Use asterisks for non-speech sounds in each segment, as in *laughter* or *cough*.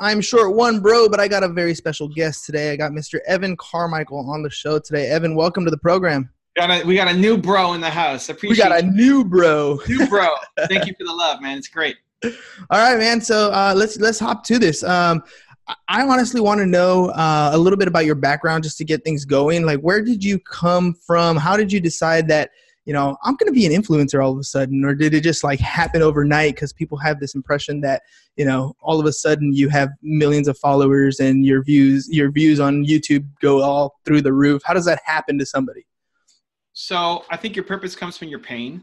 I'm short one bro, but I got a very special guest today. I got Mr. Evan Carmichael on the show today. Evan, welcome to the program. Got a, we got a new bro in the house. Appreciate We got a new bro. new bro. *laughs* Thank you for the love, man. It's great. All right, man. So uh, let's let's hop to this. Um, I- I honestly want to know uh, a little bit about your background just to get things going. Like, where did you come from? How did you decide that you know I'm going to be an influencer all of a sudden, or did it just like happen overnight? Because people have this impression that you know all of a sudden you have millions of followers and your views your views on YouTube go all through the roof. How does that happen to somebody? So I think your purpose comes from your pain,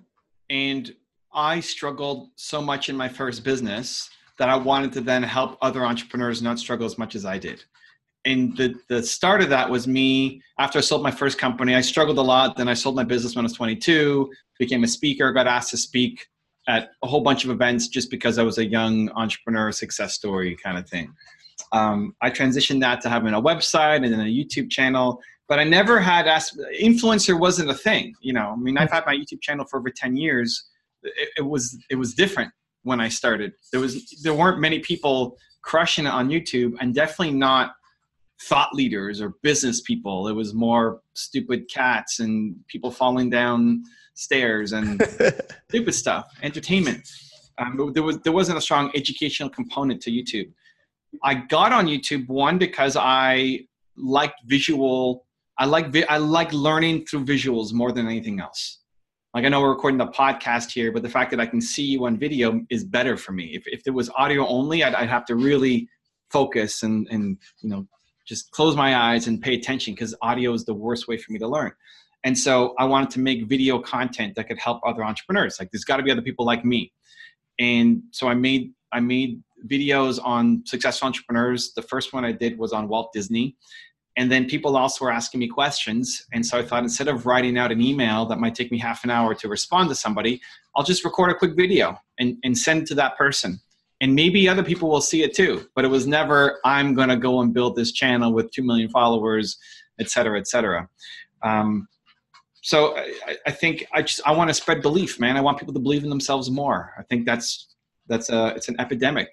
and I struggled so much in my first business that I wanted to then help other entrepreneurs not struggle as much as I did. And the the start of that was me after I sold my first company. I struggled a lot. Then I sold my business when I was 22. Became a speaker. Got asked to speak at a whole bunch of events just because I was a young entrepreneur success story kind of thing. Um, I transitioned that to having a website and then a YouTube channel, but I never had asked, influencer wasn't a thing. You know, I mean, I've had my YouTube channel for over 10 years. It, it was, it was different when I started. There was, there weren't many people crushing it on YouTube and definitely not thought leaders or business people. It was more stupid cats and people falling down stairs and *laughs* stupid stuff, entertainment. Um, there was there wasn't a strong educational component to YouTube. I got on YouTube one because I liked visual. I like vi- I like learning through visuals more than anything else. Like I know we're recording the podcast here, but the fact that I can see you on video is better for me. If if it was audio only, I'd, I'd have to really focus and and you know just close my eyes and pay attention because audio is the worst way for me to learn. And so I wanted to make video content that could help other entrepreneurs. Like there's got to be other people like me. And so I made I made videos on successful entrepreneurs. The first one I did was on Walt Disney. And then people also were asking me questions. And so I thought instead of writing out an email that might take me half an hour to respond to somebody, I'll just record a quick video and, and send it to that person. And maybe other people will see it too. But it was never, I'm going to go and build this channel with 2 million followers, et cetera, et cetera. Um, so I, I think I just I want to spread belief, man. I want people to believe in themselves more. I think that's that's a it's an epidemic.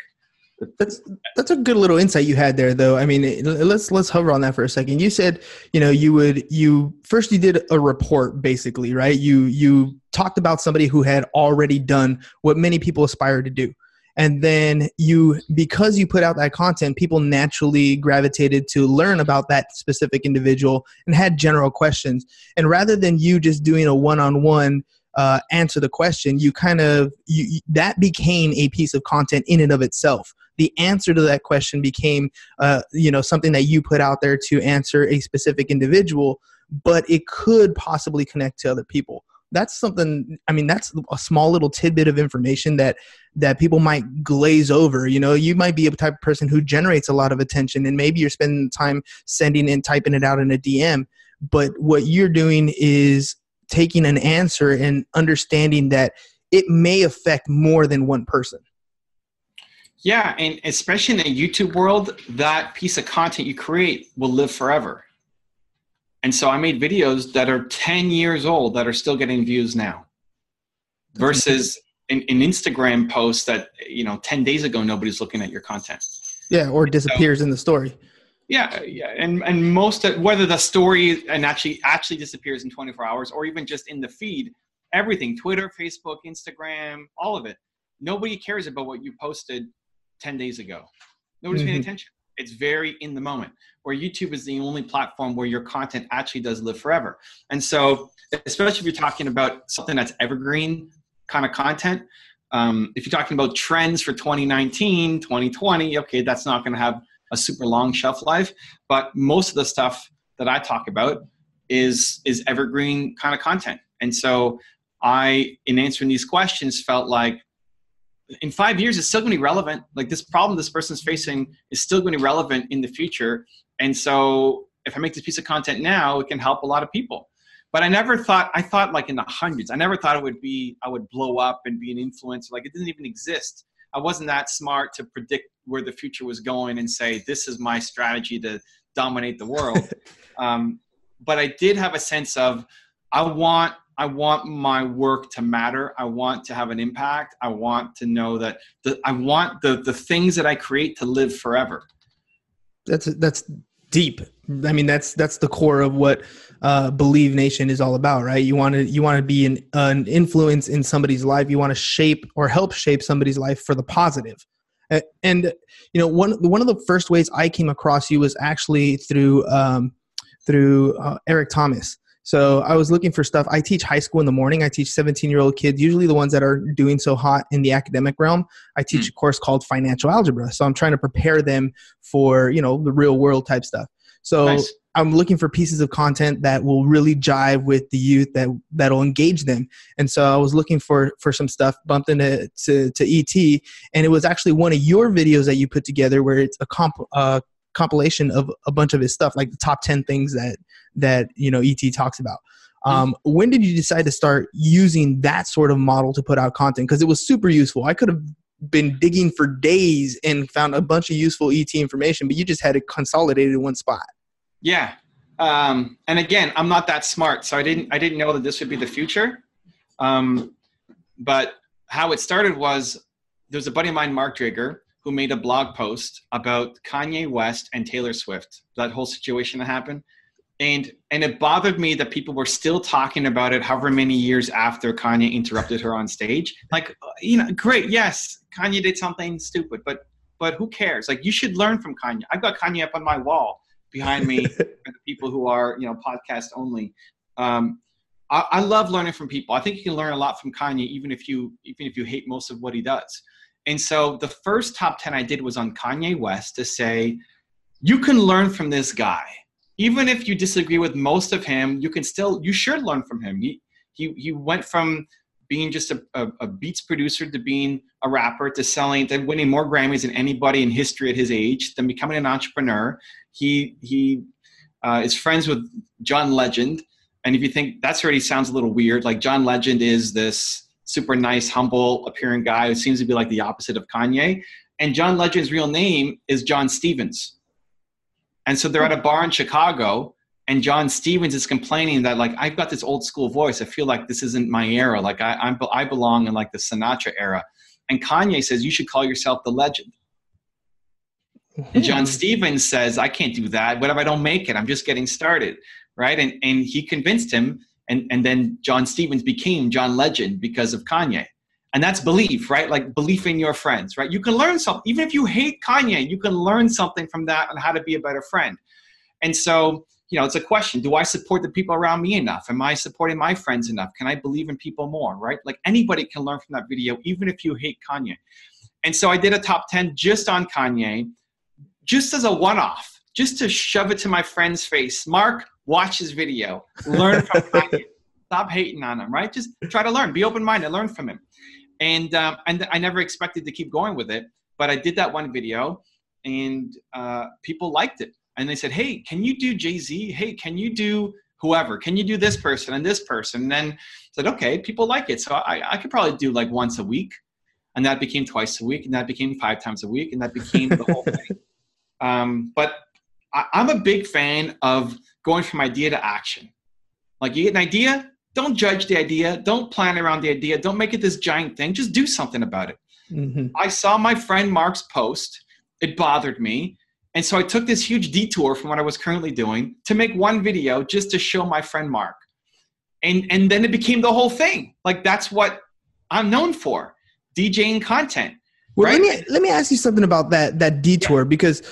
That's that's a good little insight you had there, though. I mean, let's let's hover on that for a second. You said, you know, you would you first you did a report, basically, right? You you talked about somebody who had already done what many people aspire to do, and then you because you put out that content, people naturally gravitated to learn about that specific individual and had general questions. And rather than you just doing a one-on-one uh, answer the question, you kind of you, that became a piece of content in and of itself the answer to that question became uh, you know something that you put out there to answer a specific individual but it could possibly connect to other people that's something i mean that's a small little tidbit of information that that people might glaze over you know you might be a type of person who generates a lot of attention and maybe you're spending time sending and typing it out in a dm but what you're doing is taking an answer and understanding that it may affect more than one person Yeah, and especially in the YouTube world, that piece of content you create will live forever. And so I made videos that are 10 years old that are still getting views now versus an, an Instagram post that, you know, 10 days ago, nobody's looking at your content. yeah or disappears in the story Yeah, yeah, and and most of, whether the story and actually actually disappears in 24 hours or even just in the feed, everything Twitter, Facebook, Instagram, all of it. Nobody cares about what you posted 10 days ago. Nobody's paying Mhm. attention. It's very in the moment. Where YouTube is the only platform where your content actually does live forever. And so, especially if you're talking about something that's evergreen kind of content, um, if you're talking about trends for 2019, 2020, okay, that's not going to have a super long shelf life. But most of the stuff that I talk about is is evergreen kind of content. And so I, in answering these questions, felt like in five years it's still going to be relevant. Like this problem this person's facing is still going to be relevant in the future. And so if I make this piece of content now, it can help a lot of people. But I never thought I thought like in the hundreds. I never thought it would be I would blow up and be an influencer. Like it didn't even exist. I wasn't that smart to predict where the future was going and say this is my strategy to dominate the world. *laughs* um, but I did have a sense of I want I want my work to matter. I want to have an impact. I want to know that the, I want the the things that I create to live forever. That's that's deep. I mean, that's that's the core of what uh, Believe Nation is all about, right? You want to you want to be an, an influence in somebody's life. You want to shape or help shape somebody's life for the positive. And you know, one one of the first ways I came across you was actually through um, through uh, Eric Thomas. So I was looking for stuff. I teach high school in the morning. I teach 17 year old kids, usually the ones that are doing so hot in the academic realm. I teach mm. a course called financial algebra. So I'm trying to prepare them for, you know, the real world type stuff. So nice. I'm looking for pieces of content that will really jive with the youth that that'll engage them. And so I was looking for for some stuff, bumped into to, to ET, and it was actually one of your videos that you put together where it's a comp, uh, compilation of a bunch of his stuff, like the top ten things that that you know ET talks about. Mm-hmm. Um, when did you decide to start using that sort of model to put out content? Because it was super useful. I could have been digging for days and found a bunch of useful ET information, but you just had it consolidated in one spot. Yeah, um, and again, I'm not that smart, so I didn't I didn't know that this would be the future. Um, but how it started was there's a buddy of mine, Mark Drager, who made a blog post about Kanye West and Taylor Swift, that whole situation that happened. And and it bothered me that people were still talking about it however many years after Kanye interrupted her on stage. Like, you know, great, yes, Kanye did something stupid, but but who cares? Like you should learn from Kanye. I've got Kanye up on my wall behind me *laughs* for the people who are, you know, podcast only. Um, I, I love learning from people. I think you can learn a lot from Kanye, even if you even if you hate most of what he does. And so the first top 10 I did was on Kanye West to say, you can learn from this guy. Even if you disagree with most of him, you can still, you should learn from him. He, he, he went from being just a, a, a beats producer to being a rapper to selling, to winning more Grammys than anybody in history at his age, then becoming an entrepreneur. He, he uh, is friends with John Legend. And if you think that's already sounds a little weird, like John Legend is this super nice, humble appearing guy who seems to be like the opposite of Kanye. And John Legend's real name is John Stevens. And so they're at a bar in Chicago, and John Stevens is complaining that like I've got this old school voice. I feel like this isn't my era. Like I I'm, I belong in like the Sinatra era. And Kanye says you should call yourself the legend. And John hmm. Stevens says, I can't do that. What if I don't make it? I'm just getting started. Right. And, and he convinced him and and then John Stevens became John Legend because of Kanye. And that's belief, right? Like belief in your friends, right? You can learn something. Even if you hate Kanye, you can learn something from that on how to be a better friend. And so, you know, it's a question. Do I support the people around me enough? Am I supporting my friends enough? Can I believe in people more, right? Like anybody can learn from that video, even if you hate Kanye. And so I did a top 10 just on Kanye, just as a one off, just to shove it to my friend's face. Mark, watch his video, learn from *laughs* Kanye. Stop hating on him, right? Just try to learn, be open minded, learn from him. And um, and I never expected to keep going with it, but I did that one video, and uh, people liked it, and they said, "Hey, can you do Jay Z? Hey, can you do whoever? Can you do this person and this person?" And then I said, "Okay, people like it, so I, I could probably do like once a week." And that became twice a week, and that became five times a week, and that became the whole thing. *laughs* Um, but I, I'm a big fan of going from idea to action. Like you get an idea, don't judge the idea, don't plan around the idea, don't make it this giant thing, just do something about it. Mm-hmm. I saw my friend Mark's post, it bothered me. And so I took this huge detour from what I was currently doing to make one video just to show my friend Mark. And and then it became the whole thing. Like that's what I'm known for, DJing content. Well, right? let me let me ask you something about that that detour because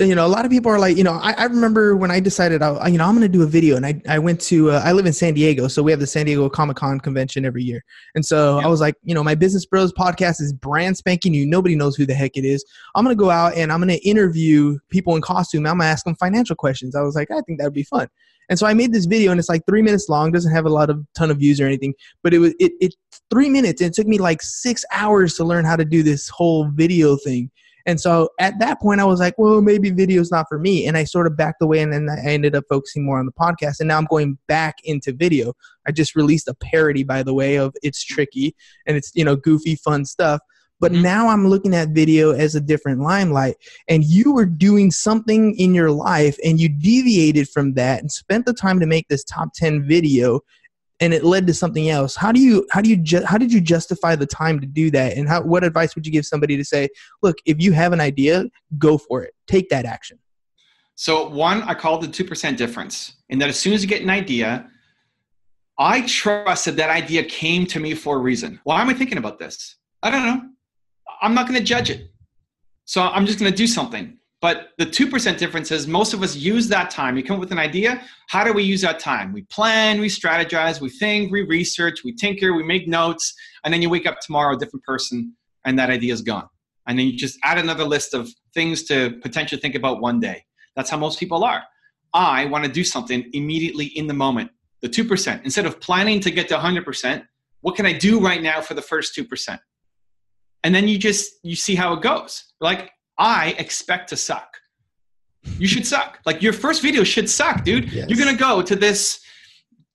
you know a lot of people are like you know I, I remember when I decided I you know I'm going to do a video and I I went to uh, I live in San Diego so we have the San Diego Comic Con convention every year. And so Yeah. I was like you know my Business Bros podcast is brand spanking new. Nobody knows who the heck it is. I'm going to go out and I'm going to interview people in costume. I'm going to ask them financial questions. I was like I think that would be fun and so I made this video and it's like three minutes long doesn't have a lot of ton of views or anything but it was it, it three minutes and it took me like six hours to learn how to do this whole video thing. And so at that point i was like well maybe video's not for me. And i sort of backed away and then i ended up focusing more on the podcast. And now i'm going back into video. I just released a parody by the way of it's tricky and it's you know goofy fun stuff but Mhm. now i'm looking at video as a different limelight and you were doing something in your life and you deviated from that and spent the time to make this top 10 video and it led to something else how do you how do you ju- how did you justify the time to do that and how what advice would you give somebody to say look if you have an idea go for it take that action So one, I call it the two percent difference, in that as soon as you get an idea, I trust that that idea came to me for a reason. Why am I thinking about this? I don't know. I'm not going to judge it, so I'm just going to do something. But the two percent difference is most of us use that time. You come up with an idea. How do we use that time? We plan, we strategize, we think, we research, we tinker, we make notes, and then you wake up tomorrow a different person, and that idea is gone. And then you just add another list of things to potentially think about one day. That's how most people are. I want to do something immediately in the moment. The 2%. Instead of planning to get to 100%, what can I do right now for the first 2%? And then you just you see how it goes. Like I expect to suck. You should suck. Like your first video should suck, dude. Yes. You're going to go to this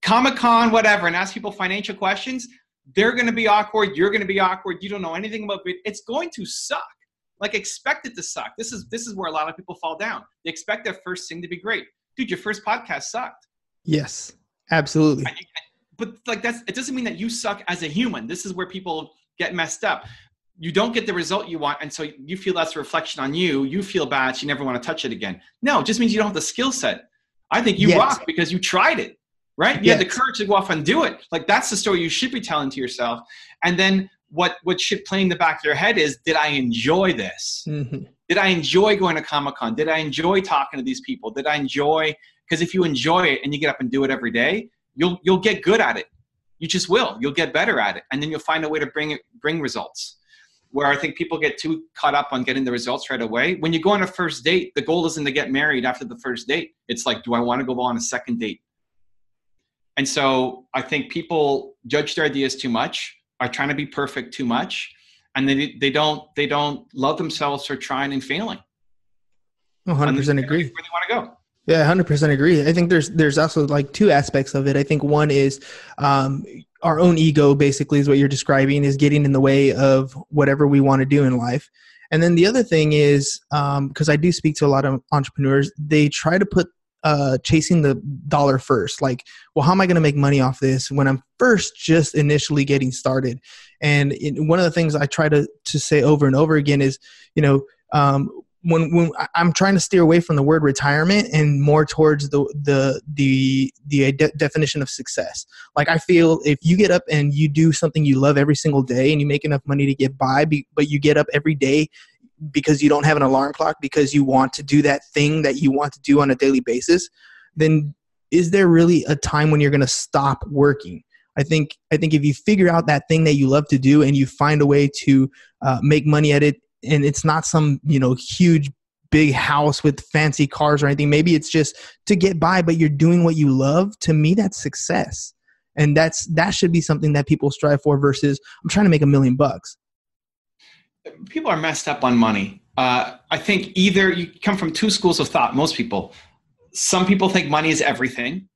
Comic-Con whatever and ask people financial questions. They're going to be awkward, you're going to be awkward. You don't know anything about it. It's going to suck like expect it to suck. This is this is where a lot of people fall down. They expect their first thing to be great. Dude, your first podcast sucked. yes absolutely But like that's it doesn't mean that you suck as a human. This is where people get messed up. You don't get the result you want, and so you feel that's a reflection on you. You feel bad, so you never want to touch it again. No, it just means you don't have the skill set. I think you Yes. rock because you tried it, right? You had the courage to go off and do it. Like that's the story you should be telling to yourself. And then what what should play in the back of your head is, did I enjoy this? Mhm. did I enjoy going to Comic Con? Did I enjoy talking to these people? Did I enjoy? Because if you enjoy it and you get up and do it every day, you'll you'll get good at it. You just will. You'll get better at it, and then you'll find a way to bring it bring results. Where I think people get too caught up on getting the results right away. When you go on a first date, the goal isn't to get married after the first date. It's like, do I want to go on a second date? And so I think people judge their ideas too much, are trying to be perfect too much, and they they don't they don't love themselves for trying and failing. 100% agree Where they want to go. Yeah, hundred percent agree. I think there's there's also like two aspects of it. I think one is um, our own ego, basically, is what you're describing, is getting in the way of whatever we want to do in life. And then the other thing is because I do speak to a lot of entrepreneurs, they try to put uh, chasing the dollar first. Like, well, how am I going to make money off this when I'm first just initially getting started? And it, one of the things I try to to say over and over again is, you know. Um, when when I'm trying to steer away from the word retirement and more towards the the the the de- definition of success. Like I feel if you get up and you do something you love every single day and you make enough money to get by, be, but you get up every day because you don't have an alarm clock because you want to do that thing that you want to do on a daily basis, then is there really a time when you're going to stop working? I think I think if you figure out that thing that you love to do and you find a way to uh, make money at it and it's not some you know huge big house with fancy cars or anything maybe it's just to get by but you're doing what you love to me that's success and that's that should be something that people strive for versus i'm trying to make a million bucks People are messed up on money. Uh, I think either you come from two schools of thought. Most people, some people think money is everything.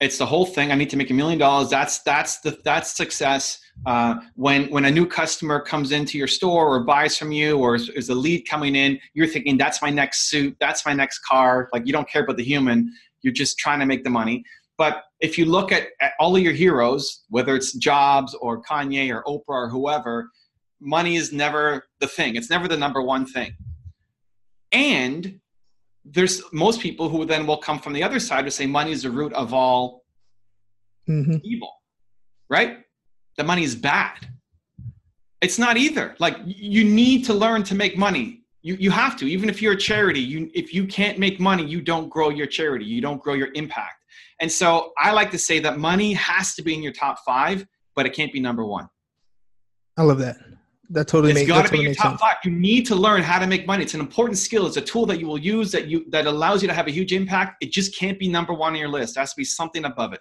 It's the whole thing. I need to make a million dollars. That's that's the that's success. Uh, when when a new customer comes into your store or buys from you or is, is a lead coming in, you're thinking that's my next suit, that's my next car. Like you don't care about the human. You're just trying to make the money. But if you look at, at all of your heroes, whether it's Jobs or Kanye or Oprah or whoever, money is never the thing. It's never the number one thing. And there's most people who then will come from the other side to say money is the root of all mm-hmm. evil, right? That money is bad. It's not either. Like you need to learn to make money. You you have to. Even if you're a charity, you if you can't make money, you don't grow your charity. You don't grow your impact. And so I like to say that money has to be in your top five, but it can't be number one. I love that. That totally it's makes. got to totally be your top sense. five. You need to learn how to make money. It's an important skill. It's a tool that you will use that you that allows you to have a huge impact. It just can't be number one on your list. It has to be something above it.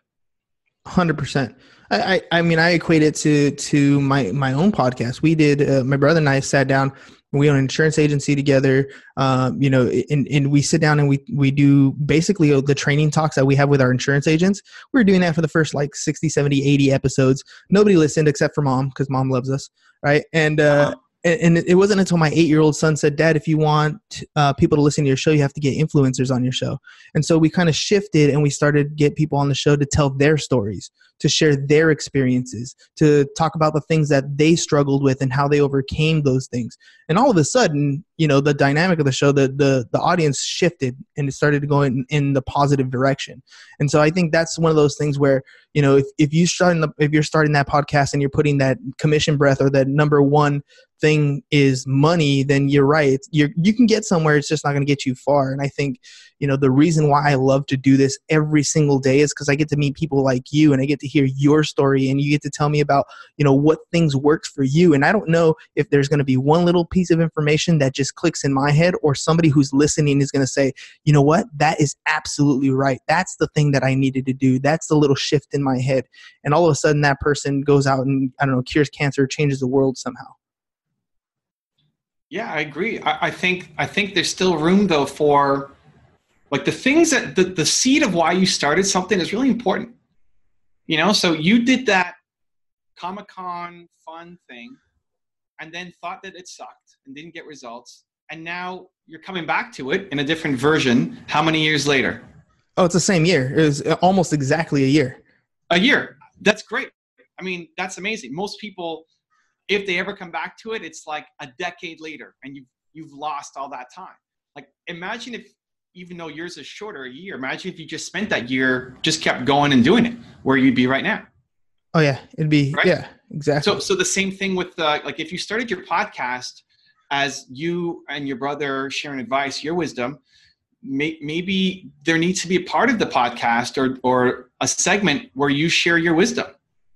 Hundred percent. I, I I mean I equate it to to my my own podcast. We did uh, my brother and I sat down. We own an insurance agency together. Um, you know, and, and we sit down and we we do basically the training talks that we have with our insurance agents. We were doing that for the first like 60, 70, 80 episodes. Nobody listened except for mom because mom loves us, right? And uh, Uh-huh. And, it wasn't until my eight year old son said, Dad, if you want uh, people to listen to your show, you have to get influencers on your show. And so we kind of shifted and we started get people on the show to tell their stories, to share their experiences, to talk about the things that they struggled with and how they overcame those things. And all of a sudden, you know, the dynamic of the show, the the the audience shifted and it started to go in, in the positive direction. And so I think that's one of those things where, you know, if, if you starting the if you're starting that podcast and you're putting that commission breath or that number one thing is money, then you're right. You're, you can get somewhere. It's just not going to get you far. And I think, you know, the reason why I love to do this every single day is because I get to meet people like you and I get to hear your story and you get to tell me about, you know, what things worked for you. And I don't know if there's going to be one little piece of information that just clicks in my head or somebody who's listening is going to say, you know what, that is absolutely right. That's the thing that I needed to do. That's the little shift in my head. And all of a sudden that person goes out and, I don't know, cures cancer, changes the world somehow. Yeah, I agree. I, I think I think there's still room though for like the things that the, the seed of why you started something is really important. You know, so you did that Comic Con fun thing and then thought that it sucked and didn't get results. And now you're coming back to it in a different version. How many years later? Oh, it's the same year. It was uh, almost exactly a year. A year. That's great. I mean, that's amazing. Most people, if they ever come back to it, it's like a decade later, and you've you've lost all that time. Like, imagine if, even though yours is shorter, a year. Imagine if you just spent that year, just kept going and doing it, where you'd be right now. Oh yeah, it'd be Right? yeah, exactly. So, so the same thing with uh, like if you started your podcast as you and your brother sharing advice, your wisdom, may, maybe there needs to be a part of the podcast or or a segment where you share your wisdom.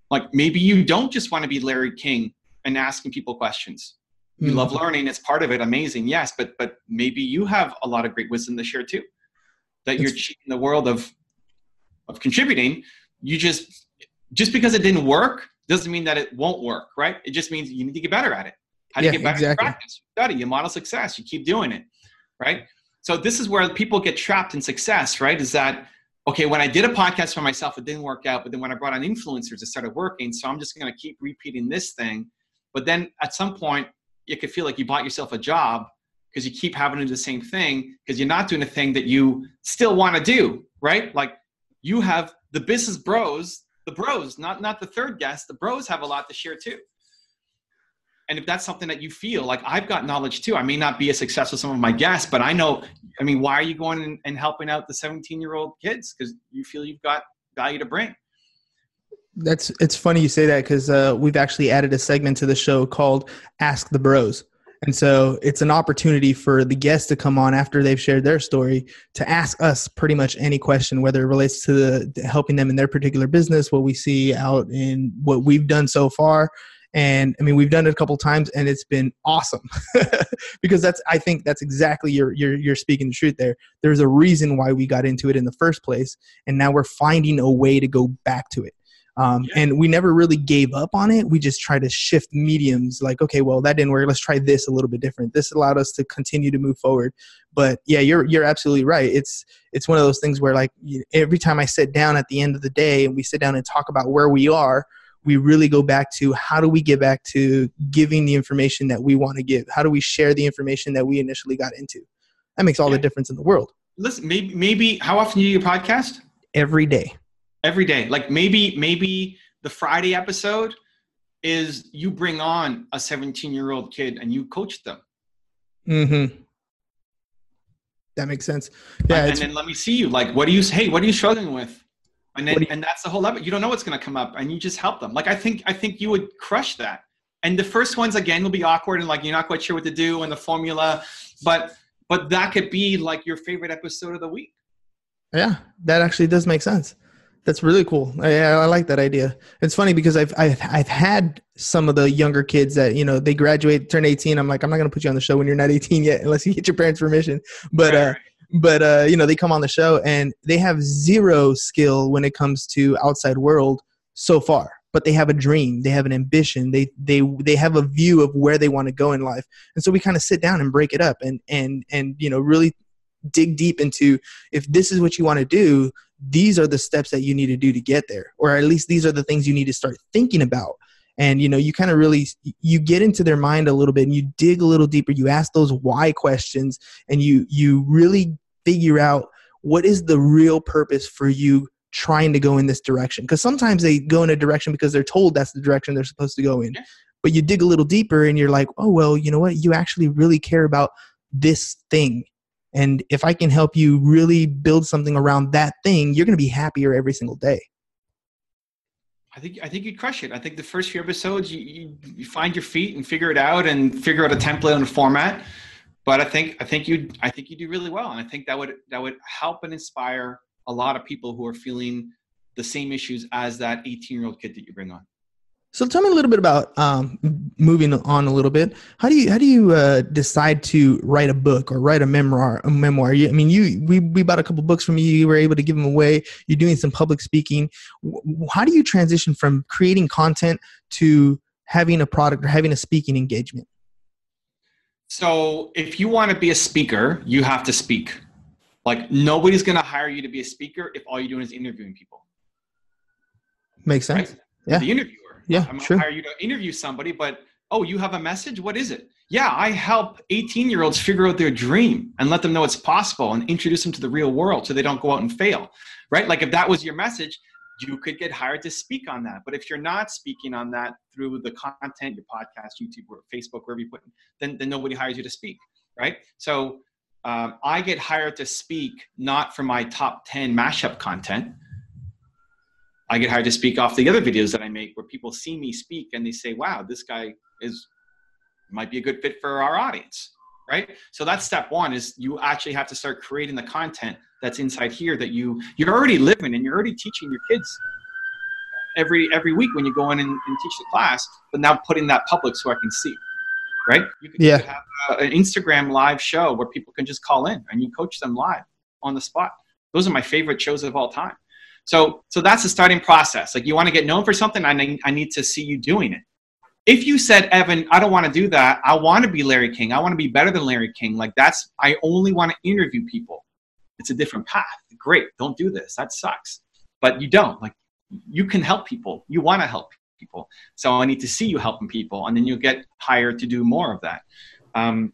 Like maybe you don't just want to be Larry King and asking people questions. You Mhm. love learning; it's part of it. Amazing, yes, but but maybe you have a lot of great wisdom to share too. That you're cheating the world of of contributing. You just just because it didn't work doesn't mean that it won't work, right? It just means you need to get better at it. How do Yeah, you get better exactly. practice? You study, you model success, you keep doing it, right? So this is where people get trapped in success, right? Is that okay? When I did a podcast for myself, it didn't work out, but then when I brought on influencers, it started working. So I'm just going to keep repeating this thing. But then at some point, you could feel like you bought yourself a job because you keep having to do the same thing because you're not doing a thing that you still want to do, right? Like you have the business bros, the bros, not not the third guest. The bros have a lot to share too. And if that's something that you feel like I've got knowledge too, I may not be as successful as some of my guests, but I know. I mean, why are you going and, and helping out the 17 year old kids? Because you feel you've got value to bring. That's it's funny you say that because uh, we've actually added a segment to the show called "Ask the Bros," and so it's an opportunity for the guests to come on after they've shared their story to ask us pretty much any question, whether it relates to the, helping them in their particular business, what we see out in what we've done so far. And I mean, we've done it a couple times, and it's been awesome *laughs* because that's I think that's exactly you're you're you're speaking the truth there. There's a reason why we got into it in the first place, and now we're finding a way to go back to it. Um, Yeah. And we never really gave up on it. We just tried to shift mediums. Like, okay, well, that didn't work. Let's try this a little bit different. This allowed us to continue to move forward. But yeah, you're you're absolutely right. It's it's one of those things where like every time I sit down at the end of the day and we sit down and talk about where we are, we really go back to how do we get back to giving the information that we want to give? How do we share the information that we initially got into? That makes all the difference in the world. Listen, maybe maybe how often do you do your podcast? Every day. Every day. Like maybe maybe the friday episode is you bring on a 17 year old kid and you coach them. Mm-hmm. That makes sense. Yeah, and, it's, then let me see you. Like what do you hey what are you struggling with? And then you- and that's the whole level. You don't know what's going to come up and you just help them. Like i think i think you would crush that. And the first ones again will be awkward and like you're not quite sure what to do and the formula but but that could be like your favorite episode of the week. Yeah that actually does make sense that's really cool. I, I like that idea. It's funny because I've, I've i've had some of the younger kids that you know they graduate turn 18 i'm like i'm not going to put you on the show when you're not 18 yet *laughs* unless you get your parents permission. But uh but uh you know they come on the show and they have zero skill when it comes to outside world so far but they have a dream. They have an ambition. They they they have a view of where they want to go in life. And so we kind of sit down and break it up and and and you know really dig deep into if this is what you want to do these are the steps that you need to do to get there or at least these are the things you need to start thinking about. And you know you kind of really you get into their mind a little bit and you dig a little deeper you ask those why questions and you you really figure out what is the real purpose for you trying to go in this direction. Because sometimes they go in a direction because they're told that's the direction they're supposed to go in. But you dig a little deeper and you're like oh well you know what? You actually really care about this thing and if i can help you really build something around that thing you're going to be happier every single day I think I think you'd crush it. I think the first few episodes, you, you, you find your feet and figure it out and figure out a template and a format. But I think I think you I think you do really well, and I think that would that would help and inspire a lot of people who are feeling the same issues as that 18 year old kid that you bring on. So tell me a little bit about um, moving on a little bit. How do you how do you uh, decide to write a book or write a memoir? A memoir. You, I mean, you we we bought a couple books from you. You were able to give them away. You're doing some public speaking. How do you transition from creating content to having a product or having a speaking engagement? So if you want to be a speaker, you have to speak. Like nobody's going to hire you to be a speaker if all you're doing is interviewing people. Makes sense. right? Yeah. The interviewer. Yeah, I'm sure. gonna hire you to interview somebody, but oh, you have a message? What is it? Yeah, I help 18 year olds figure out their dream and let them know it's possible and introduce them to the real world so they don't go out and fail. Right? Like if that was your message, you could get hired to speak on that. But if you're not speaking on that through the content, your podcast, YouTube, or Facebook, wherever you put, it, then then nobody hires you to speak. Right? So um, I get hired to speak not for my top 10 mashup content. I get hired to speak off the other videos that I make where people see me speak and they say, wow, this guy is might be a good fit for our audience. Right. So that's step one is you actually have to start creating the content that's inside here that you you're already living and you're already teaching your kids every every week when you go in and, and teach the class, but now putting that public so I can see. Right? You could, Yeah. have a, an Instagram live show where people can just call in and you coach them live on the spot. Those are my favorite shows of all time. So so that's the starting process. Like you want to get known for something, I need, I need to see you doing it. If you said, Evan, I don't want to do that. I want to be Larry King. I want to be better than Larry King. Like that's I only want to interview people. It's a different path. Great. Don't do this. That sucks. But you don't. Like you can help people. You want to help people. So I need to see you helping people, and then you'll get hired to do more of that. Um,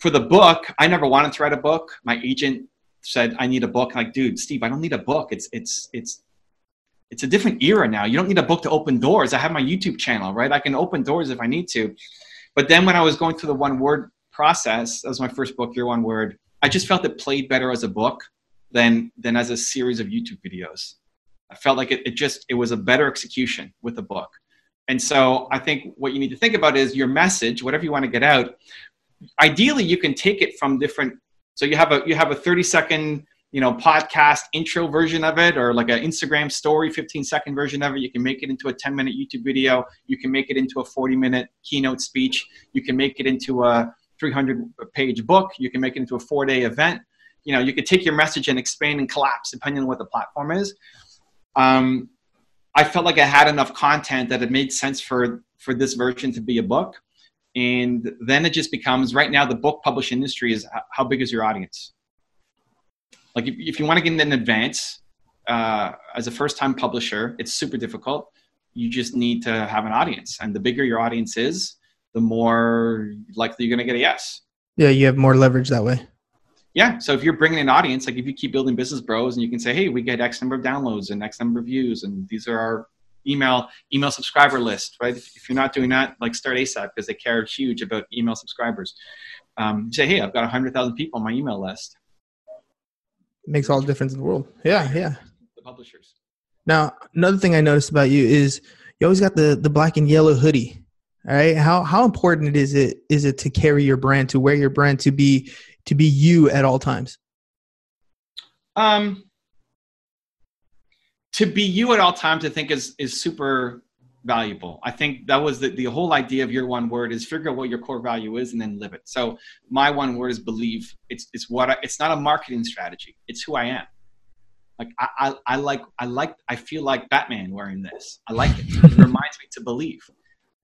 for the book, I never wanted to write a book. My agent said I need a book. Like, dude, Steve, I don't need a book. It's it's it's it's a different era now. You don't need a book to open doors. I have my YouTube channel, right? I can open doors if I need to. But then when I was going through the one word process, that was my first book, Your One Word. I just felt it played better as a book than than as a series of YouTube videos. I felt like it, it just it was a better execution with a book. And so I think what you need to think about is your message, whatever you want to get out. Ideally, you can take it from different. So you have a you have a 30 second you know podcast intro version of it or like an instagram story 15 second version of it. You can make it into a 10 minute youtube video. You can make it into a 40 minute keynote speech. You can make it into a 300 page book. You can make it into a four day event. You know you could take your message and expand and collapse depending on what the platform is. Um, i felt like i had enough content that it made sense for for this version to be a book and then it just becomes right now the book publish industry is how big is your audience? Like if, if you want to get in advance uh, as a first time publisher it's super difficult. You just need to have an audience. And the bigger your audience is the more likely you're going to get a yes. Yeah, you have more leverage that way. yeah so if you're bringing an audience like if you keep building business bros and you can say hey we get x number of downloads and x number of views and these are our email email subscriber list right if, if you're not doing that like start asap because they care huge about email subscribers um, say hey i've got 100000 people on my email list makes all the difference in the world. Yeah, yeah. the publishers Now, another thing I noticed about you is you always got the the black and yellow hoodie. All right. How how important is it is it to carry your brand, to wear your brand, to be to be you at all times? Um, to be you at all times, I think is is super valuable. I think that was the, the whole idea of your one word is figure out what your core value is and then live it. So my one word is believe. It's it's what I, it's not a marketing strategy. It's who I am. Like I, I, I like I like I feel like Batman wearing this. I like it. It *laughs* reminds me to believe.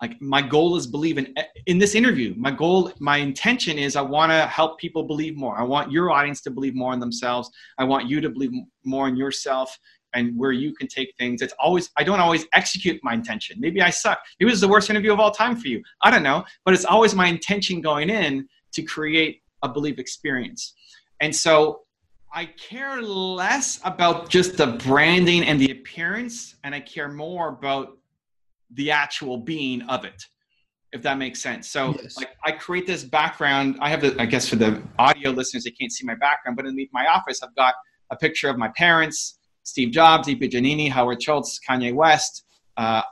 Like my goal is believe in in this interview. My goal, my intention is I want to help people believe more. I want your audience to believe more in themselves. I want you to believe more in yourself and where you can take things. It's always I don't always execute my intention. Maybe I suck. Maybe was the worst interview of all time for you. I don't know, but it's always my intention going in to create a belief experience. And so I care less about just the branding and the appearance, and I care more about the actual being of it, if that makes sense. So, yes. like, I create this background. I have the, I guess, for the audio listeners, they can't see my background, but in my office, I've got a picture of my parents, Steve Jobs, Deepa Giannini, Howard Schultz, Kanye West. Uh,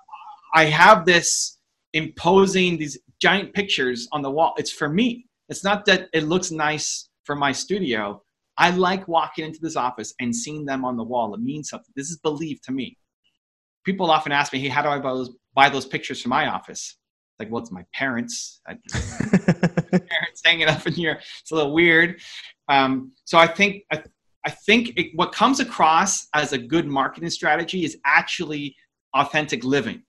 I have this imposing these giant pictures on the wall. It's for me. It's not that it looks nice for my studio. I like walking into this office and seeing them on the wall. It means something. This is belief to me. People often ask me, "Hey, how do I buy those, buy those pictures for my office?" Like, well, it's my parents. I, *laughs* parents hanging up in here. It's a little weird. Um, so I think I, I think it, what comes across as a good marketing strategy is actually authentic living.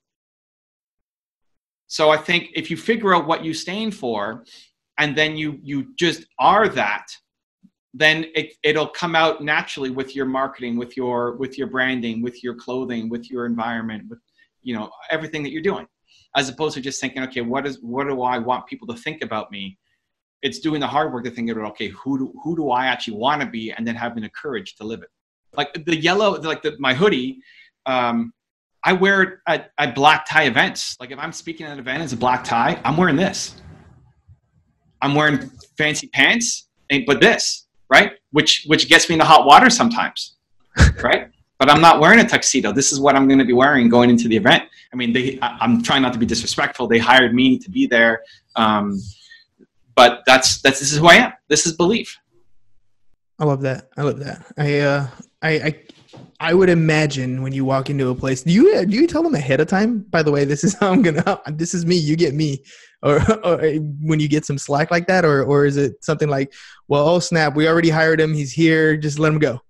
So I think if you figure out what you stand for, and then you you just are that, then it, it'll come out naturally with your marketing, with your with your branding, with your clothing, with your environment, with you know everything that you're doing, as opposed to just thinking, okay, what is what do I want people to think about me? it's doing the hard work to think about okay who do, who do i actually want to be? And then having the courage to live it. Like the yellow like the, my hoodie um, i wear it at, at black tie events. Like if i'm speaking at an event as a black tie i'm wearing this. I'm wearing fancy pants but this right which which gets me in the hot water sometimes *laughs* right but i'm not wearing a tuxedo this is what i'm going to be wearing going into the event i mean they I, i'm trying not to be disrespectful they hired me to be there um, but that's that's this is who I am. This is belief. I love that. I love that. I uh I I I would imagine when you walk into a place, do you do you tell them ahead of time? By the way, this is *laughs* how I'm gonna. This is me. You get me, or, *laughs* or when you get some slack like that, or or is it something like, well, oh snap, we already hired him. He's here. Just let him go.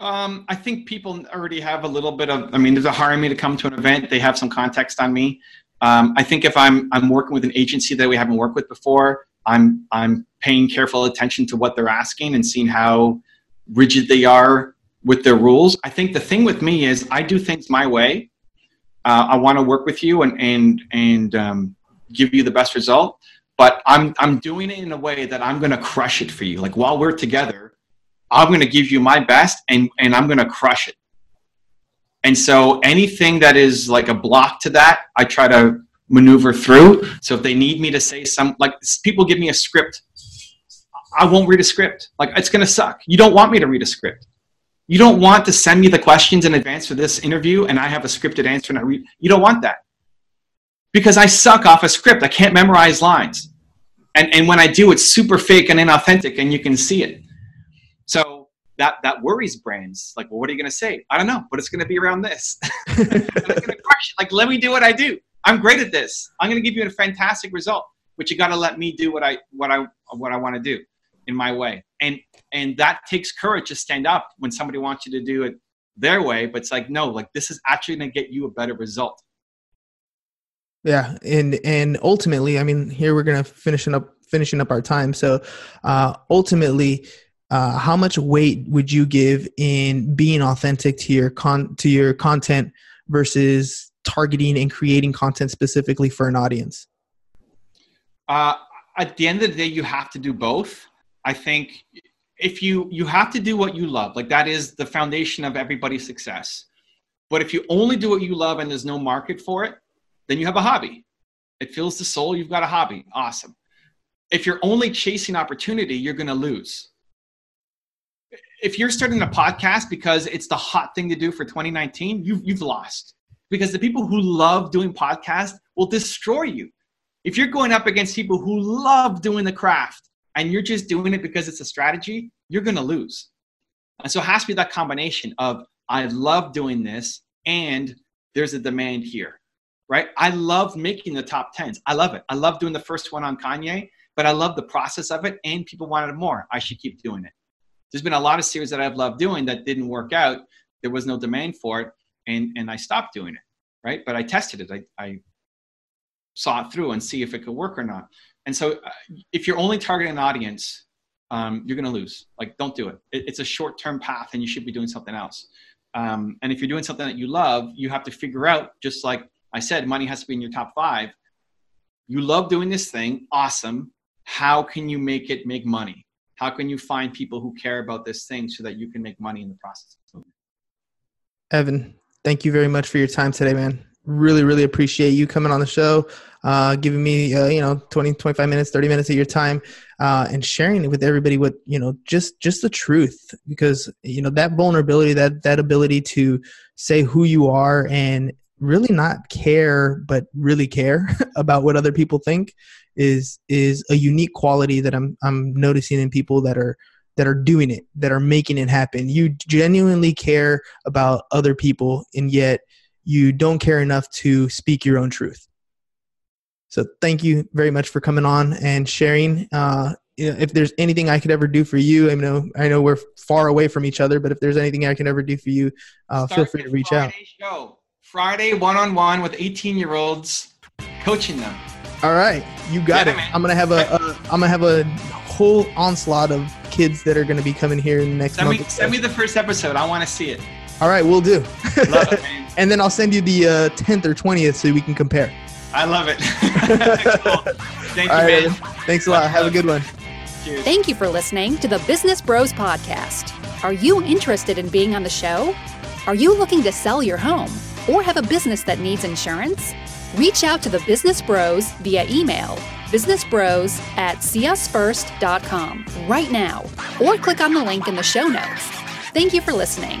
Um, I think people already have a little bit of. I mean, they're hiring me to come to an event. They have some context on me. Um, I think if I'm I'm working with an agency that we haven't worked with before, I'm I'm paying careful attention to what they're asking and seeing how rigid they are with their rules. I think the thing with me is I do things my way. Uh, I want to work with you and and and um, give you the best result, but I'm I'm doing it in a way that I'm going to crush it for you. Like while we're together, I'm going to give you my best and and I'm going to crush it. And so anything that is like a block to that, I try to maneuver through. So if they need me to say some, like people give me a script, I won't read a script. Like it's going to suck. You don't want me to read a script. You don't want to send me the questions in advance for this interview and I have a scripted answer and I read. You don't want that because I suck off a script. I can't memorize lines. And, and when I do, it's super fake and inauthentic and you can see it. So that, that worries brands. Like, well, what are you going to say? I don't know, but it's going to be around this. *laughs* like, let me do what I do. I'm great at this. I'm going to give you a fantastic result, but you got to let me do what I what I what I want to do in my way. And and that takes courage to stand up when somebody wants you to do it their way, but it's like no, like this is actually going to get you a better result. Yeah, and and ultimately, I mean, here we're going to finishing up finishing up our time. So, uh ultimately, uh, how much weight would you give in being authentic to your con to your content versus targeting and creating content specifically for an audience? Uh, at the end of the day, you have to do both. I think if you you have to do what you love, like that is the foundation of everybody's success. But if you only do what you love and there's no market for it, then you have a hobby. It fills the soul. You've got a hobby. Awesome. If you're only chasing opportunity, you're going to lose. If you're starting a podcast because it's the hot thing to do for 2019, you've, you've lost because the people who love doing podcasts will destroy you If you're going up against people who love doing the craft and you're just doing it because it's a strategy, you're going to lose. And so it has to be that combination of I love doing this and there's a demand here, right? I love making the top tens. I love it. I love doing the first one on Kanye, but I love the process of it and people wanted more. I should keep doing it. There's been a lot of series that I've loved doing that didn't work out. There was no demand for it and, and I stopped doing it, right? But I tested it. I, I saw it through and see if it could work or not. And so uh, if you're only targeting an audience, um, you're going to lose. Like, don't do it. it it's a short term path and you should be doing something else. Um, and if you're doing something that you love, you have to figure out, just like I said, money has to be in your top five. You love doing this thing. Awesome. How can you make it make money? How can you find people who care about this thing so that you can make money in the process? Evan, thank you very much for your time today, man. Really, really appreciate you coming on the show uh, giving me, uh, you know, 20, 25 minutes, 30 minutes of your time uh, and sharing it with everybody with, you know, just, just the truth because, you know, that vulnerability, that, that ability to say who you are and really not care, but really care *laughs* about what other people think is, is a unique quality that I'm, I'm noticing in people that are, that are doing it, that are making it happen. You genuinely care about other people and yet you don't care enough to speak your own truth. So thank you very much for coming on and sharing. Uh, if there's anything I could ever do for you, I know I know we're far away from each other, but if there's anything I can ever do for you, uh, feel free to reach Friday out. Show. Friday one on one with 18 year olds, coaching them. All right, you got Yeah, it. man. I'm gonna have a, a I'm gonna have a whole onslaught of kids that are gonna be coming here in the next Send month. me, send me the first episode. I want to see it. All right, we'll do. Love it, *laughs* man. and then I'll send you the uh, 10th or 20th so we can compare. I love it. *laughs* cool. Thank you, All right, man. Thanks a lot. Have a good one. Cheers. Thank you for listening to the Business Bros Podcast. Are you interested in being on the show? Are you looking to sell your home or have a business that needs insurance? Reach out to the Business Bros via email businessbros at seeusfirst.com right now or click on the link in the show notes. Thank you for listening.